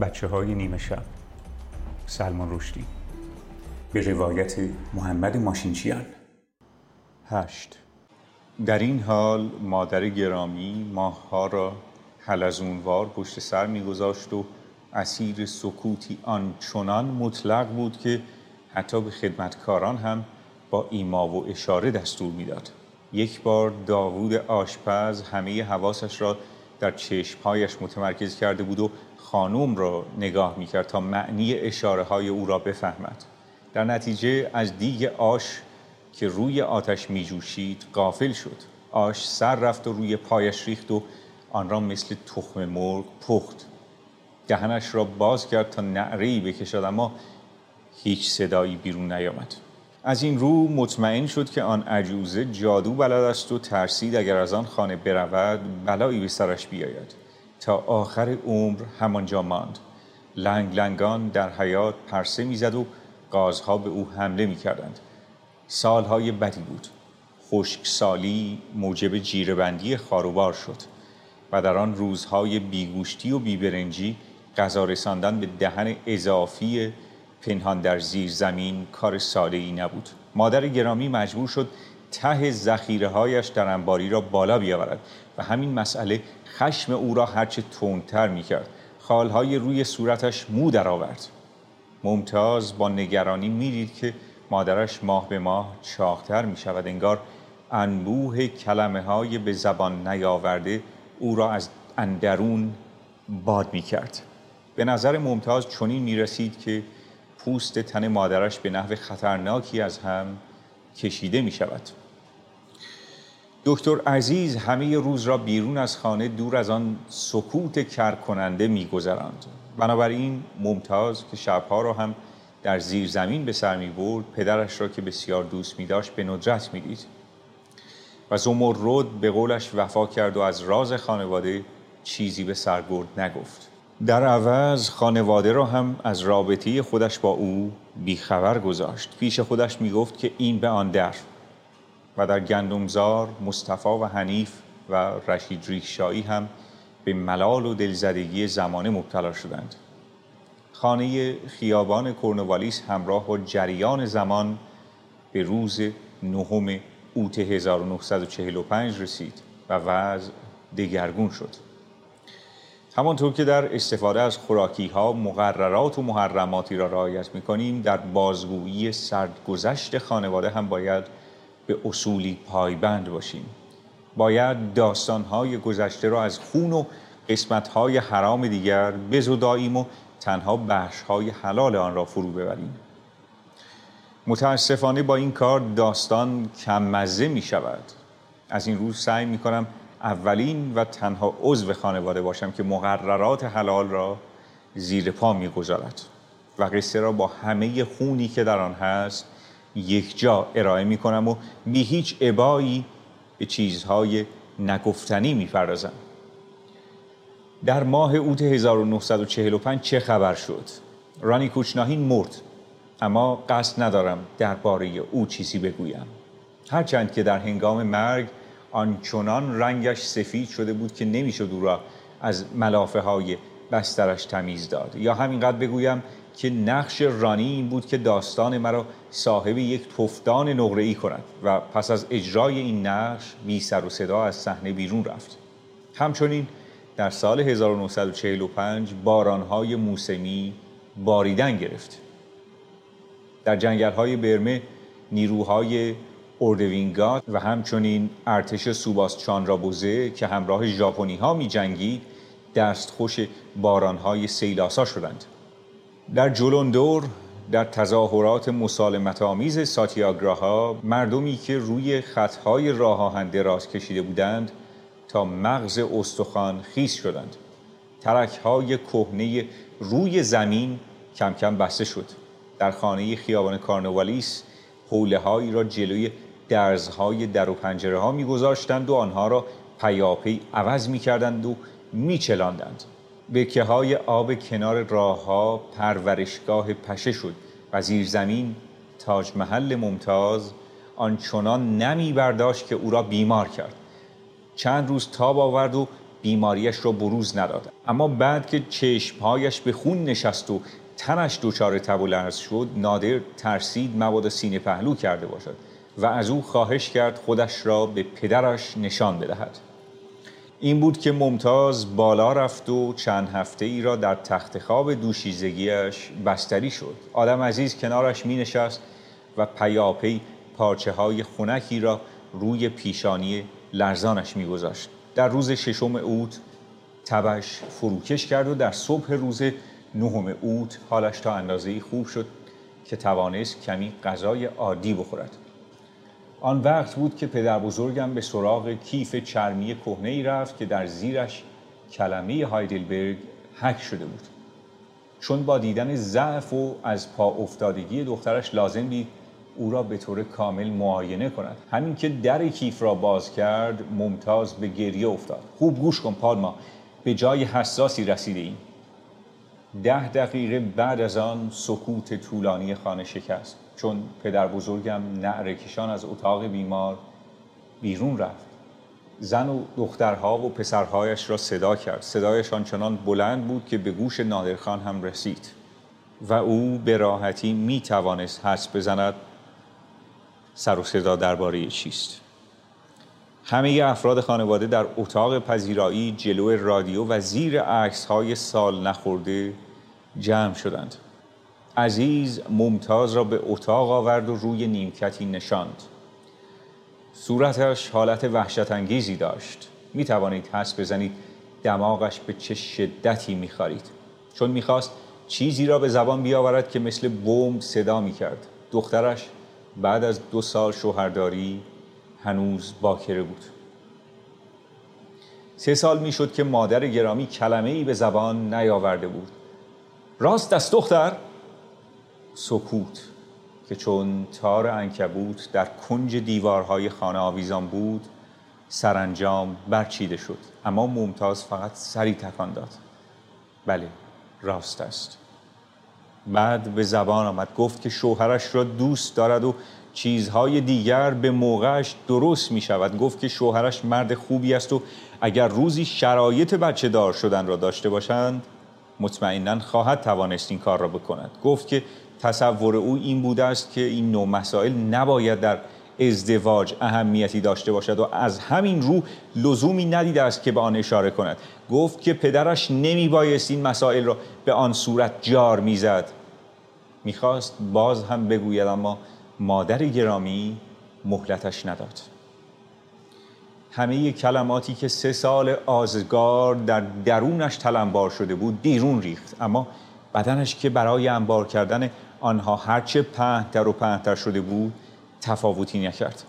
بچه های نیمه شب. سلمان رشدی. به روایت محمد ماشینچیان. هشت. در این حال مادر گرامی ماهها را حلزونوار پشت سر میگذاشت و اسیر سکوتی آنچنان مطلق بود که حتی به خدمتکاران هم با ایما و اشاره دستور می‌داد. یک بار داوود آشپز همه حواسش را در چشمهایش متمرکز کرده بود و خانوم را نگاه می‌کرد تا معنی اشاره های او را بفهمد. در نتیجه از دیگ آش که روی آتش میجوشید قافل شد. آش سر رفت و روی پایش ریخت و آن را مثل تخم مرغ پخت. دهنش را باز کرد تا نعرهی بکشد اما هیچ صدایی بیرون نیامد. از این رو مطمئن شد که آن عجوزه جادو بلد است و ترسید اگر از آن خانه برود بلایی به سرش بیاید. تا آخر عمر همانجا ماند. لنگ لنگان در حیات پرسه می‌زد و گازها به او حمله می‌کردند. سالهای بدی بود. خشکسالی موجب جیرهبندی خاروبار شد و در آن روزهای بیگوشتی و بیبرنجی غذا رساندن به دهن اضافی پنهان در زیر زمین کار ساده ای نبود. مادر گرامی مجبور شد ته زخیره هایش در انباری را بالا بیاورد و همین مسئله خشم او را هرچه تندتر می کرد خالهای روی صورتش مو درآورد. ممتاز با نگرانی می‌دید که مادرش ماه به ماه چاختر می شود انگار انبوه کلمه های به زبان نیاورده او را از اندرون باد می کرد به نظر ممتاز چنین می رسید که پوست تن مادرش به نحو خطرناکی از هم کشیده می شود دکتر عزیز همه روز را بیرون از خانه دور از آن سکوت کرکننده می گذراند. بنابراین ممتاز که شبها را هم در زیر زمین به سر می برد پدرش را که بسیار دوست می داشت به ندرت می دید. و زمرد به قولش وفا کرد و از راز خانواده چیزی به سرگرد نگفت. در عوض خانواده را هم از رابطه خودش با او بیخبر گذاشت. پیش خودش می‌گفت که این به آن در. و در گندمزار مصطفی و حنیف و رشید ریشایی هم به ملال و دلزدگی زمانه مبتلا شدند. خانه خیابان کرنوالیس همراه با جریان زمان به روز نهم اوت 1945 رسید و وضع دگرگون شد. همانطور که در استفاده از خوراکی ها مقررات و محرماتی را رعایت می کنیم در بازگویی سردگذشت خانواده هم باید به اصولی پایبند باشیم. باید داستانهای گذشته را از خون و قسمتهای حرام دیگر بزداییم و تنها بخشهای حلال آن را فرو ببریم. متاسفانه با این کار داستان کم مزه می شود از این روز سعی می کنم اولین و تنها عضو خانواده باشم که مقررات حلال را زیر پا می‌گذارد. و قصه را با همه خونی که در آن هست یک جا ارائه می کنم و بی هیچ عبایی به چیزهای نگفتنی می‌پردازم. در ماه اوت 1945 چه خبر شد؟ رانی کوچناهین مرد اما قصد ندارم درباره او چیزی بگویم. هرچند که در هنگام مرگ آنچنان رنگش سفید شده بود که نمی‌شد او را از ملافه های بسترش تمیز داد. یا همینقدر بگویم که نقش رانی این بود که داستان مرا صاحب یک تفدان نقره ای کند و پس از اجرای این نقش بی سر و صدا از صحنه بیرون رفت. همچنین در سال 1945 بارانهای موسمی باریدن گرفت. در جنگل های برمه نیروهای اردوینگات و همچنین ارتش سوباس چانرابوزه که همراه ژاپنی ها می جنگید دستخوش بارانهای سیلاسا شدند. در جلندور در تظاهرات مسالمت آمیز ساتیاگراها مردمی که روی خطهای راه آهن دراز کشیده بودند تا مغز استخوان خیس شدند. ترک های کهنه روی زمین کم کم بسته شد. در خانه خیابان کارنوالیس حوله هایی را جلوی درزهای در و پنجره ها میگذاشتند و آنها را پیاپی عوض می‌کردند و میچلاندند. بکه های آب کنار راه ها پرورشگاه پشه شد. و زیر زمین تاج محل ممتاز آنچنان نمی برداشت که او را بیمار کرد. چند روز تاب آورد و بیماریش را بروز نداد. اما بعد که چشمهایش به خون نشست و تنش دچار تب و لرز شد نادر ترسید مبادا سینه پهلو کرده باشد. و از او خواهش کرد خودش را به پدرش نشان بدهد. این بود که ممتاز بالا رفت و چند هفته ای را در تخت خواب دوشیزگیش بستری شد. آدم عزیز کنارش می نشست و پیاپی پارچه های خونکی را روی پیشانی لرزانش می گذاشت. در روز ششم اوت تبش فروکش کرد و در صبح روز نهم اوت حالش تا اندازه خوب شد که توانست کمی غذای عادی بخورد. آن وقت بود که پدر بزرگم به سراغ کیف چرمی کهنه ای رفت که در زیرش کلمه هایدلبرگ حک شده بود. چون با دیدن ضعف و از پا افتادگی دخترش لازم دید او را به طور کامل معاینه کند. همین که در کیف را باز کرد ممتاز به گریه افتاد. خوب گوش کن پالما به جای حساسی رسیده ایم. ده دقیقه بعد از آن سکوت طولانی خانه شکست. چون پدر بزرگم نعرکشان از اتاق بیمار بیرون رفت. زن و دخترها و پسرهایش را صدا کرد. صدایشان چنان بلند بود که به گوش نادرخان هم رسید و او به راحتی می توانست حس بزند سر و صدا درباره چیست. همه افراد خانواده در اتاق پذیرایی جلو رادیو و زیر عکس های سال نخورده جمع شدند. عزیز ممتاز را به اتاق آورد و روی نیمکتی نشاند. صورتش حالت وحشت انگیزی داشت. می توانید حس بزنید دماغش به چه شدتی می خارید. چون می‌خواست چیزی را به زبان بیاورد که مثل بمب صدا می کرد دخترش بعد از دو سال شوهرداری هنوز باکره بود. سه سال می‌شد که مادر گرامی کلمه ای به زبان نیاورده بود. راست است دختر؟ سکوت که چون تار انکبوت در کنج دیوارهای خانه آویزان بود سرانجام برچیده شد. اما ممتاز فقط سری تکان داد. بله راست است. بعد به زبان آمد گفت که شوهرش را دوست دارد و چیزهای دیگر به موقعش درست می شود گفت که شوهرش مرد خوبی است و اگر روزی شرایط بچه دار شدن را داشته باشند مطمئنا خواهد توانست این کار را بکند. گفت که تصور او این بوده است که این نوع مسائل نباید در ازدواج اهمیتی داشته باشد و از همین رو لزومی ندیده است که به آن اشاره کند. گفت که پدرش نمی بایست این مسائل را به آن صورت جار می‌زد. می‌خواست باز هم بگوید اما مادر گرامی مهلتش نداد. همه کلماتی که سه سال آزگار در درونش تلمبار شده بود بیرون ریخت. اما بدنش که برای انبار کردن آنها هرچه پهنتر و پهنتر شده بود تفاوتی نکرد.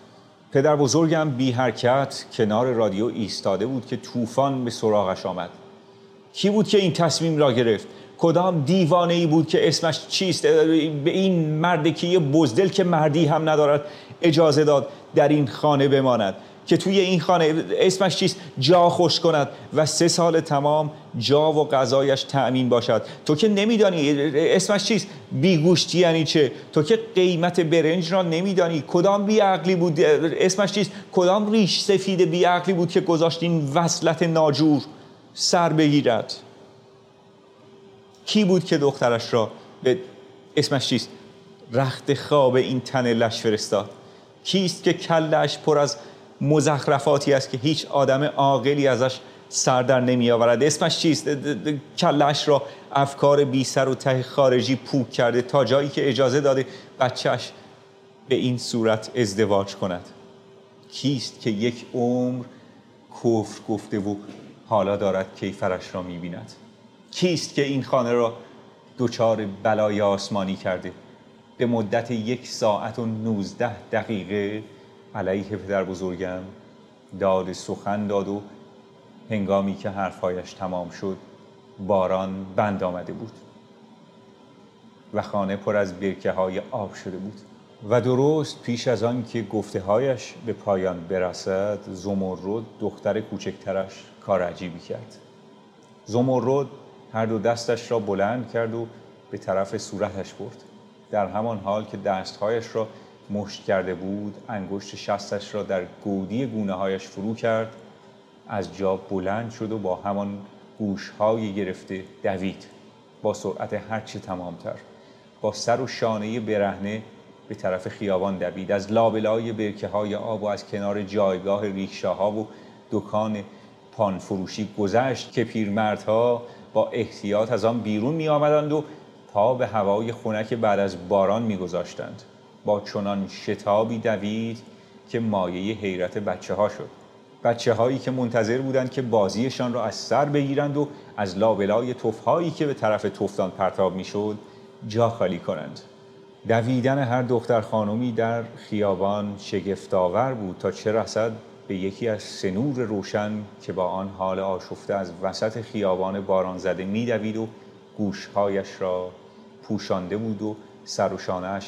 پدر بزرگم بی حرکت کنار رادیو ایستاده بود که طوفان به سراغش آمد. کی بود که این تصمیم را گرفت؟ کدام دیوانه ای بود که اسمش چیست؟ به این مردکی بزدل که مردی هم ندارد اجازه داد در این خانه بماند. که توی این خانه اسمش چیست؟ جا خوش کند و سه سال تمام جا و غذایش تأمین باشد. تو که نمیدانی اسمش چیست؟ بیگوشتی یعنی چه؟ تو که قیمت برنج را نمیدانی. کدام بیعقلی بود؟ اسمش چیست؟ کدام ریش سفید بیعقلی بود که گذاشت این وصلت ناجور سر بگیرد؟ کی بود که دخترش را به اسمش چیست؟ رخت خواب این تن لش فرستاد. کیست که کلش پر از مزخرفاتی است که هیچ آدم عاقلی ازش سر در نمی آورد اسمش چیست؟ کلش را افکار بی سر و ته خارجی پوک کرده تا جایی که اجازه داده بچهش به این صورت ازدواج کند. کیست که یک عمر کفر گفته و حالا دارد کیفرش را می بیند کیست که این خانه را دچار بلای آسمانی کرده؟ به مدت یک ساعت و نوزده دقیقه علیه پدر بزرگم داد سخن داد و هنگامی که حرفهایش تمام شد باران بند آمده بود و خانه پر از برکه های آب شده بود و درست پیش از آن که گفته هایش به پایان برسد زمرد دختر کوچکترش کار عجیبی کرد. زمرد هر دو دستش را بلند کرد و به طرف صورتش برد. در همان حال که دستهایش را مشت کرده بود انگشت شستش را در گودی گونه هایش فرو کرد از جا بلند شد و با همان گوشهای گرفته دوید. با سرعت هرچه تمامتر. با سر و شانه برهنه به طرف خیابان دوید. از لابلای برکه های آب و از کنار جایگاه ریکشاها و دکان پانفروشی گذشت که پیرمردها با احتیاط از آن بیرون می آمدند و پا به هوای خنک بعد از باران می گذاشتند. با چنان شتابی دوید که مایه حیرت بچه ها شد. بچه هایی که منتظر بودند که بازیشان را از سر بگیرند و از لابلای توفهایی که به طرف توفتان پرتاب می شد جا خالی کنند. دویدن هر دختر خانمی در خیابان شگفتآور بود تا چه رسد به یکی از سنور روشن که با آن حال آشفته از وسط خیابان باران زده میدوید و گوشهایش را پوشانده بود و سر و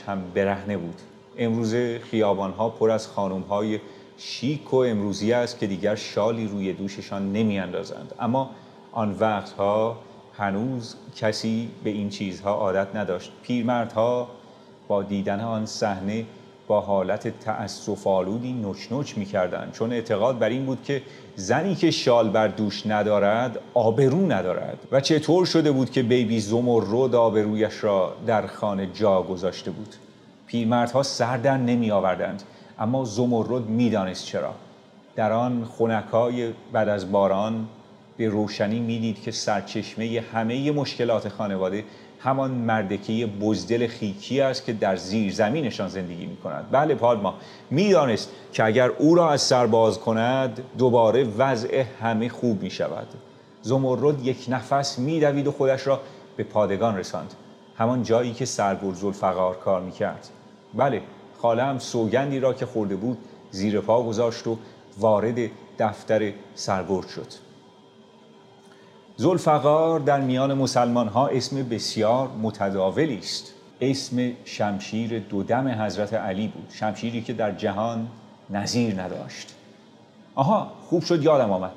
هم برهنه بود امروز خیابانها پر از خانمهای شیک و امروزی است که دیگر شالی روی دوششان نمی اندازند. اما آن وقتها هنوز کسی به این چیزها عادت نداشت پیرمردها با دیدن آن صحنه با حالت تأسف آلودی نچ نچ می‌کردند. چون اعتقاد بر این بود که زنی که شال بر دوش ندارد آبرو ندارد. و چطور شده بود که بیبی زمرد آبرویش را در خانه جا گذاشته بود؟ پیرمردها سر در نمی آوردند اما زمرد می‌دانست چرا. در آن خونکای بعد از باران به روشنی می‌دید که سرچشمه همه مشکلات خانواده همان مردکی بزدل خیکی است که در زیر زمینشان زندگی می کند بله پادما می‌دانست که اگر او را از سر باز کند دوباره وضع همه خوب می شود زمرد یک نفس میدوید و خودش را به پادگان رساند. همان جایی که سرگرد زلفقار کار می کرد بله خاله هم سوگندی را که خورده بود زیر پا گذاشت و وارد دفتر سرگرد شد. زلفقار در میان مسلمان ها اسم بسیار متداولی است. اسم شمشیر دودم حضرت علی بود شمشیری که در جهان نظیر نداشت. آها خوب شد یادم آمد.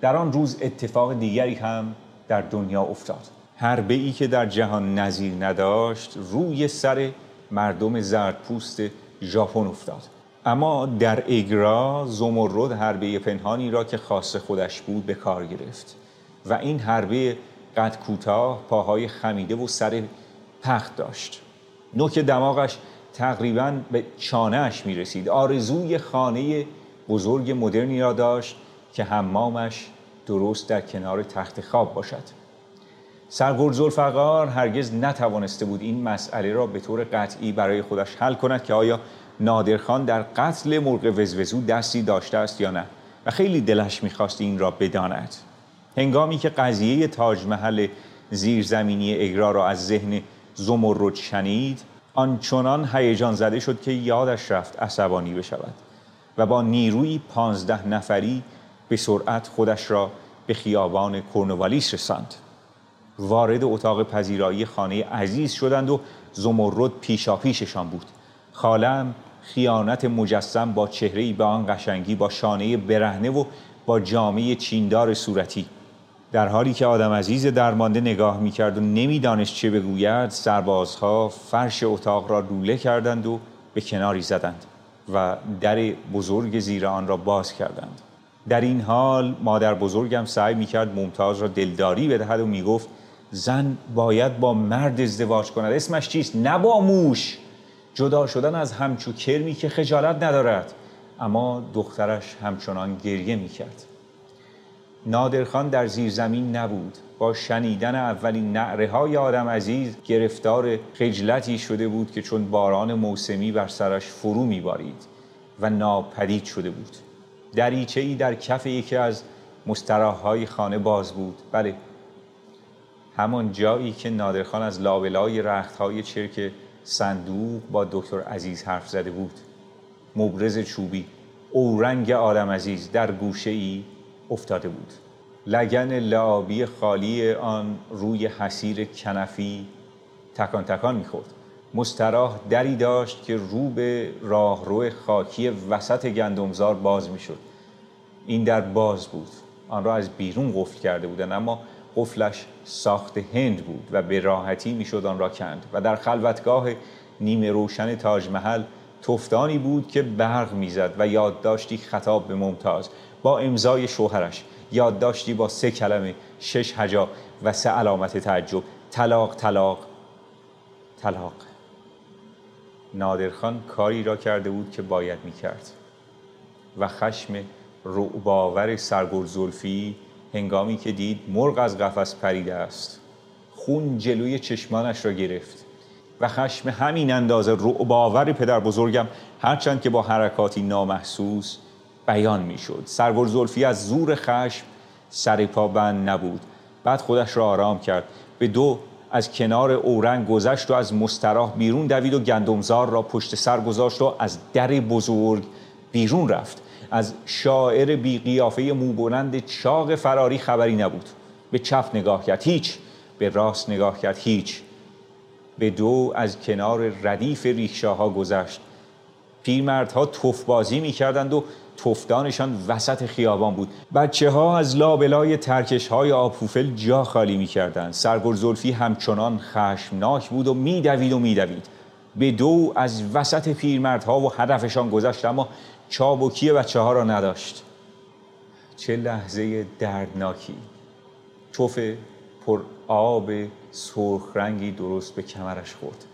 در آن روز اتفاق دیگری هم در دنیا افتاد. حربه ای که در جهان نظیر نداشت روی سر مردم زردپوست ژاپن افتاد. اما در اگرا زمرد حربه پنهانی را که خاص خودش بود به کار گرفت. و این حربه قد کوتاه پاهای خمیده و سر پخت داشت. نوک دماغش تقریبا به چانهش می رسید آرزوی خانه بزرگ مدرنی را داشت که حمامش درست در کنار تخت خواب باشد. سرگرد زلفقار هرگز نتوانسته بود این مسئله را به طور قطعی برای خودش حل کند که آیا نادرخان در قتل مرغ وزوزو دستی داشته است یا نه و خیلی دلش می‌خواست این را بداند. هنگامی که قضیه تاج محل زیرزمینی اگرا را از ذهن زمرد شنید آنچنان هیجان زده شد که یادش رفت عصبانی بشود و با نیروی پانزده نفری به سرعت خودش را به خیابان کرنوالیس رساند. وارد اتاق پذیرایی خانه عزیز شدند و زمرد پیشاپیششان بود. خالم خیانت مجسم با چهره به آن قشنگی با شانه برهنه و با جامعه چیندار صورتی در حالی که آدم عزیز درمانده نگاه می‌کرد و نمی‌دانست چه بگوید سربازها فرش اتاق را لوله کردند و به کناری زدند و در بزرگ زیر آن را باز کردند. در این حال مادر بزرگم سعی می‌کرد ممتاز را دلداری بدهد و می‌گفت زن باید با مرد ازدواج کند. اسمش چیست؟ نه با موش! جدا شدن از همچو کرمی که خجالت ندارد. اما دخترش همچنان گریه می‌کرد. نادرخان در زیرزمین نبود. با شنیدن اولین نعره های آدم عزیز گرفتار خجلتی شده بود که چون باران موسمی بر سرش فرو میبارید و ناپدید شده بود. دریچه ای در کف یکی از مستراح های خانه باز بود. بله همان جایی که نادرخان از لابلای رخت های چرک صندوق با دکتر عزیز حرف زده بود. مبرز چوبی اورنگ آدم عزیز در گوشه ای افتاده بود. لگن لعابی خالی آن روی حسیر کنفی تکان تکان می‌خورد. مستراح دری داشت که رو به راهرو خاکی وسط گندمزار باز می‌شد. این در باز بود. آن را از بیرون قفل کرده بودند اما قفلش ساخت هند بود و به راحتی می‌شد آن را کند. و در خلوتگاه نیمه روشن تاج محل تفتانی بود که برق می‌زد و یادداشتی خطاب به ممتاز. با امضای شوهرش. یادداشتی با سه کلمه شش هجا و سه علامت تعجب. طلاق طلاق طلاق. نادرخان کاری را کرده بود که باید می‌کرد. و خشم رعباور سرگل زلفی هنگامی که دید مرغ از قفس پریده است. خون جلوی چشمانش را گرفت. و خشم همین اندازه رعباور پدر بزرگم هرچند که با حرکاتی نامحسوس بیان می‌شد. سرگل زلفی از زور خشم سر پا بند نبود. بعد خودش را آرام کرد. به دو از کنار اورنگ گذشت و از مستراح بیرون دوید و گندمزار را پشت سر گذاشت و از در بزرگ بیرون رفت. از شاعر بی قیافه موبلند چاق فراری خبری نبود. به چپ نگاه کرد. هیچ. به راست نگاه کرد. هیچ. به دو از کنار ردیف ریکشاها گذشت. پیرمردها توف بازی می کردند و تفدانشان وسط خیابان بود. بچه ها از لابلای ترکش های آبفوفل جا خالی می کردن. سرگل زلفی همچنان خشمناک بود و میدوید و میدوید. به دو از وسط پیرمردها و هدفشان گذشت اما چابکی بچه ها را نداشت. چه لحظه دردناکی. توف پر آب سرخ رنگی درست به کمرش خورد.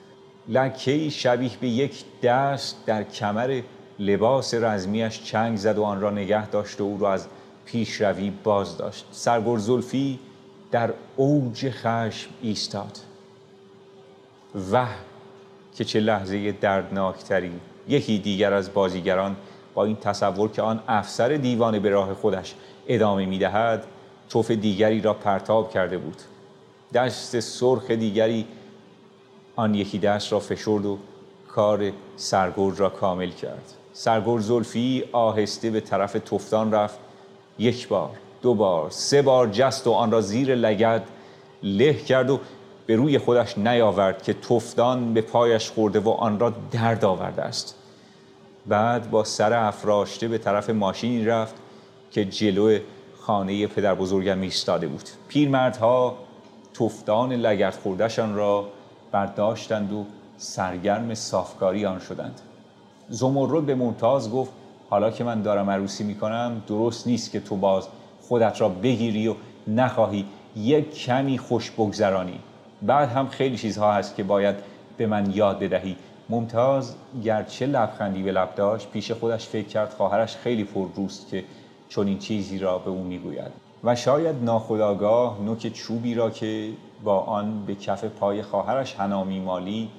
لکه شبیه به یک دست در کمر لباس رزمیش چنگ زد و آن را نگه داشت و او را از پیشروی باز داشت سرگور زلفی در اوج خشم ایستاد. و که چه لحظه دردناکتری. یکی دیگر از بازیگران با این تصور که آن افسر دیوانه به راه خودش ادامه می‌دهد توف دیگری را پرتاب کرده بود. دست سرخ دیگری آن یکی دست را فشرد و کار سرگرد را کامل کرد. سرگرد زلفی آهسته به طرف تفتان رفت. یک بار دو بار سه بار جست و آن را زیر لگد له کرد و به روی خودش نیاورد که تفتان به پایش خورده و آن را درد آورده است. بعد با سر افراشته به طرف ماشینی رفت که جلو خانه پدر بزرگم ایستاده بود. پیرمردها تفتان لگرد خوردشان را برداشتند و سرگرم صافکاری آن شدند. زمرد به ممتاز گفت حالا که من دارم عروسی می‌کنم درست نیست که تو باز خودت را بگیری و نخواهی یک کمی خوش بگذرانی. بعد هم خیلی چیزها هست که باید به من یاد بدهی. ممتاز گرچه لبخندی به لب داشت پیش خودش فکر کرد خواهرش خیلی روست که چون این چیزی را به او می‌گوید. و شاید ناخداگاه نوک چوبی را که با آن به کف پای خواهرش هنامی مالی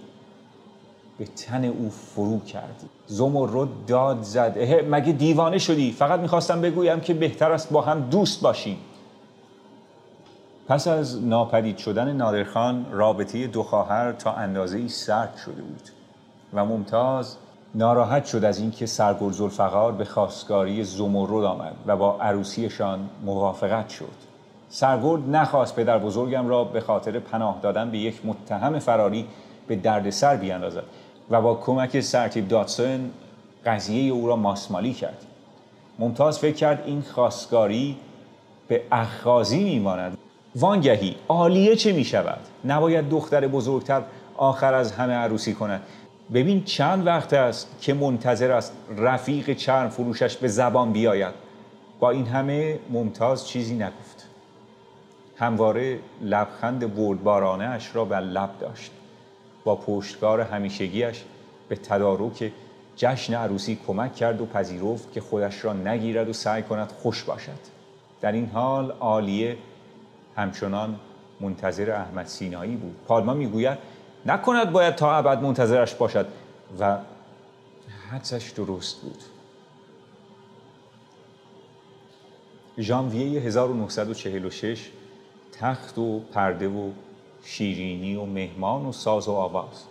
به تن او فرو کرد. زمرد داد زد. مگه دیوانه شدی؟ فقط می‌خواستم بگویم که بهتر است با هم دوست باشیم. پس از ناپدید شدن نادرخان رابطه دو خواهر تا اندازه ای سرد شده بود و ممتاز ناراحت شد از اینکه سرگل زلفقار به خواستگاری زمرد آمد و با عروسیشان موافقت شد. سرگرد نخواست پدر بزرگم را به خاطر پناه دادن به یک متهم فراری به دردسر بیاندازد و با کمک سرتیب داتسون قضیه او را ماسمالی کرد. ممتاز فکر کرد این خواستگاری به اخخازی میماند. وانگهی عالیه چه می شود؟ نباید دختر بزرگتر آخر از همه عروسی کند. ببین چند وقت است که منتظر است رفیق چرم فروشش به زبان بیاید. با این همه ممتاز چیزی نگفت. همواره لبخند بردبارانه اش را بر لب داشت. با پشتکار همیشگیش به تدارک جشن عروسی کمک کرد و پذیرفت که خودش را نگیرد و سعی کند خوش باشد. در این حال عالیه همچنان منتظر احمد سینایی بود. پالما می‌گوید نکند باید تا ابد منتظرش باشد. و حدسش درست بود. ژانویه 1946 تخت و پرده و شیرینی و مهمان و ساز و آواز.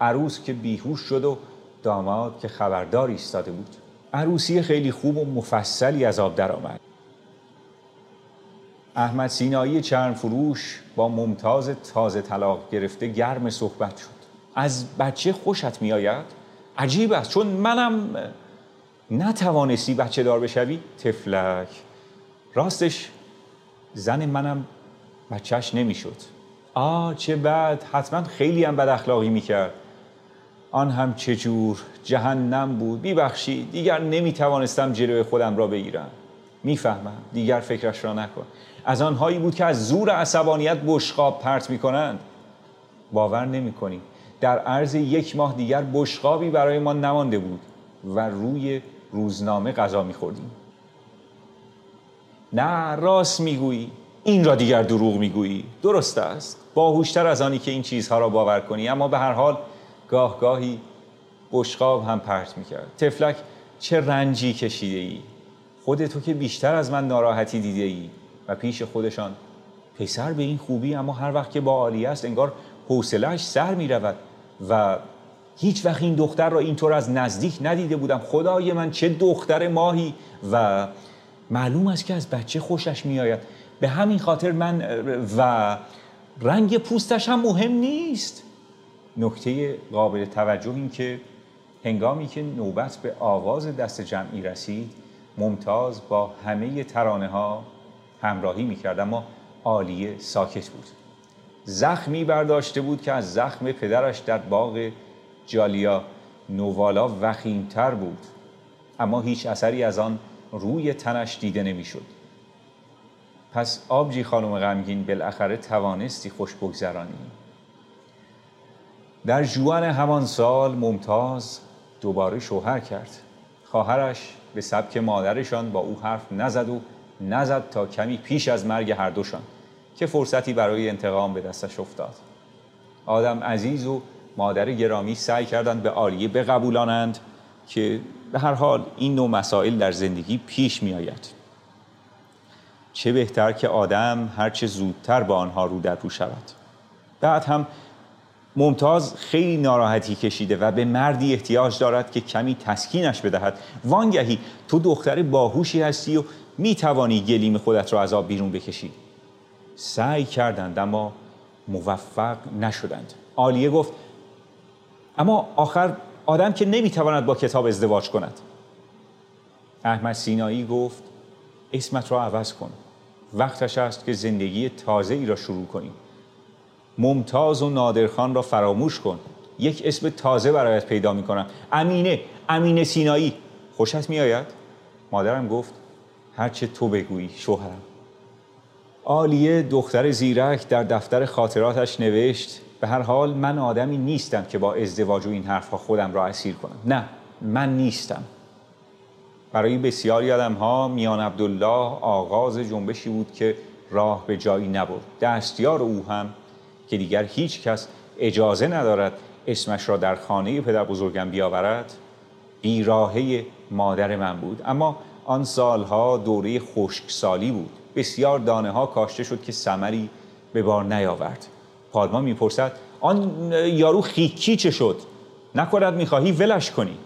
عروس که بیهوش شد و داماد که خبردار ایستاده بود. عروسی خیلی خوب و مفصلی از آب درآمد احمد سینایی چرم فروش با ممتاز تازه طلاق گرفته گرم صحبت شد. از بچه خوشت می آید؟ عجیب است چون منم نتوانستی بچه دار بشوی؟ تفلک. راستش زن منم بچهش نمی‌شد. آه چه بد. حتما خیلی هم بد اخلاقی می‌کرد. آن هم چجور جهنم بود. بیبخشی دیگر نمی‌توانستم جلوی خودم را بگیرم. می‌فهمم دیگر فکرش را نکن. از آنهایی بود که از زور عصبانیت بشقاب پرت می‌کنند. باور نمی کنی. در عرض یک ماه دیگر بشقابی برای ما نمانده بود و روی روزنامه غذا میخوردیم. نه راست می‌گویی. این را دیگر دروغ می‌گویی. درست است. باهوشتر از آنی که این چیزها را باور کنی. اما به هر حال گاه گاهی بشقاب هم پرت می‌کرد. تفلک چه رنجی کشیده ای خود تو که بیشتر از من ناراحتی دیده ای و پیش خودشان. پسر به این خوبی اما هر وقت که با عالی است انگار حوصلهش سر می رود و هیچ وقت این دختر را اینطور از نزدیک ندیده بودم. خدای من چه دختر ماهی و معلوم است که از بچه خوشش میآید. به همین خاطر من و رنگ پوستش هم مهم نیست. نکته قابل توجه این که هنگامی که نوبت به آواز دست جمعی رسید ممتاز با همه ترانه ها همراهی می‌کرد اما عالیه ساکت بود. زخمی برداشته بود که از زخم پدرش در باغ جالیا نوالا وخیمتر بود. اما هیچ اثری از آن روی تنش دیده نمی‌شد. پس آبجی خانم غمگین بالاخره توانستی خوش بگذرانی. در جوان همان سال ممتاز دوباره شوهر کرد. خواهرش به سبک مادرشان با او حرف نزد و نزد تا کمی پیش از مرگ هر دوشان که فرصتی برای انتقام به دستش افتاد. آدم عزیز و مادر گرامی سعی کردند به آریه بقبولانند که به هر حال این نوع مسائل در زندگی پیش می آید چه بهتر که آدم هرچه زودتر با آنها رو در رو شود. بعد هم ممتاز خیلی ناراحتی کشیده و به مردی احتیاج دارد که کمی تسکینش بدهد. وانگهی تو دختر باهوشی هستی و می توانی گلیم خودت را از آب بیرون بکشی. سعی کردند اما موفق نشدند. آلیه گفت اما آخر آدم که نمی‌تواند با کتاب ازدواج کند. احمد سینایی گفت اسمت را عوض کن. وقتش است که زندگی تازه ای را شروع کنیم. ممتاز و نادرخان را فراموش کن. یک اسم تازه برایت پیدا می کنم امینه امینه سینایی. خوشت می آید؟ مادرم گفت هرچه تو بگویی شوهرم. آلیه دختر زیرک در دفتر خاطراتش نوشت به هر حال من آدمی نیستم که با ازدواج و این حرفها خودم را اسیر کنم. نه من نیستم. برای بسیاری آدم ها میان عبدالله آغاز جنبشی بود که راه به جایی نبرد. دستیار او هم که دیگر هیچ کس اجازه ندارد اسمش را در خانه پدر بزرگم بیاورد بیراهه مادر من بود. اما آن سالها دوره خشکسالی بود. بسیار دانه ها کاشته شد که سمری به بار نیاورد. پادما می‌پرسد آن یارو خیکی چه شد؟ نکند می‌خواهی ولش کنی.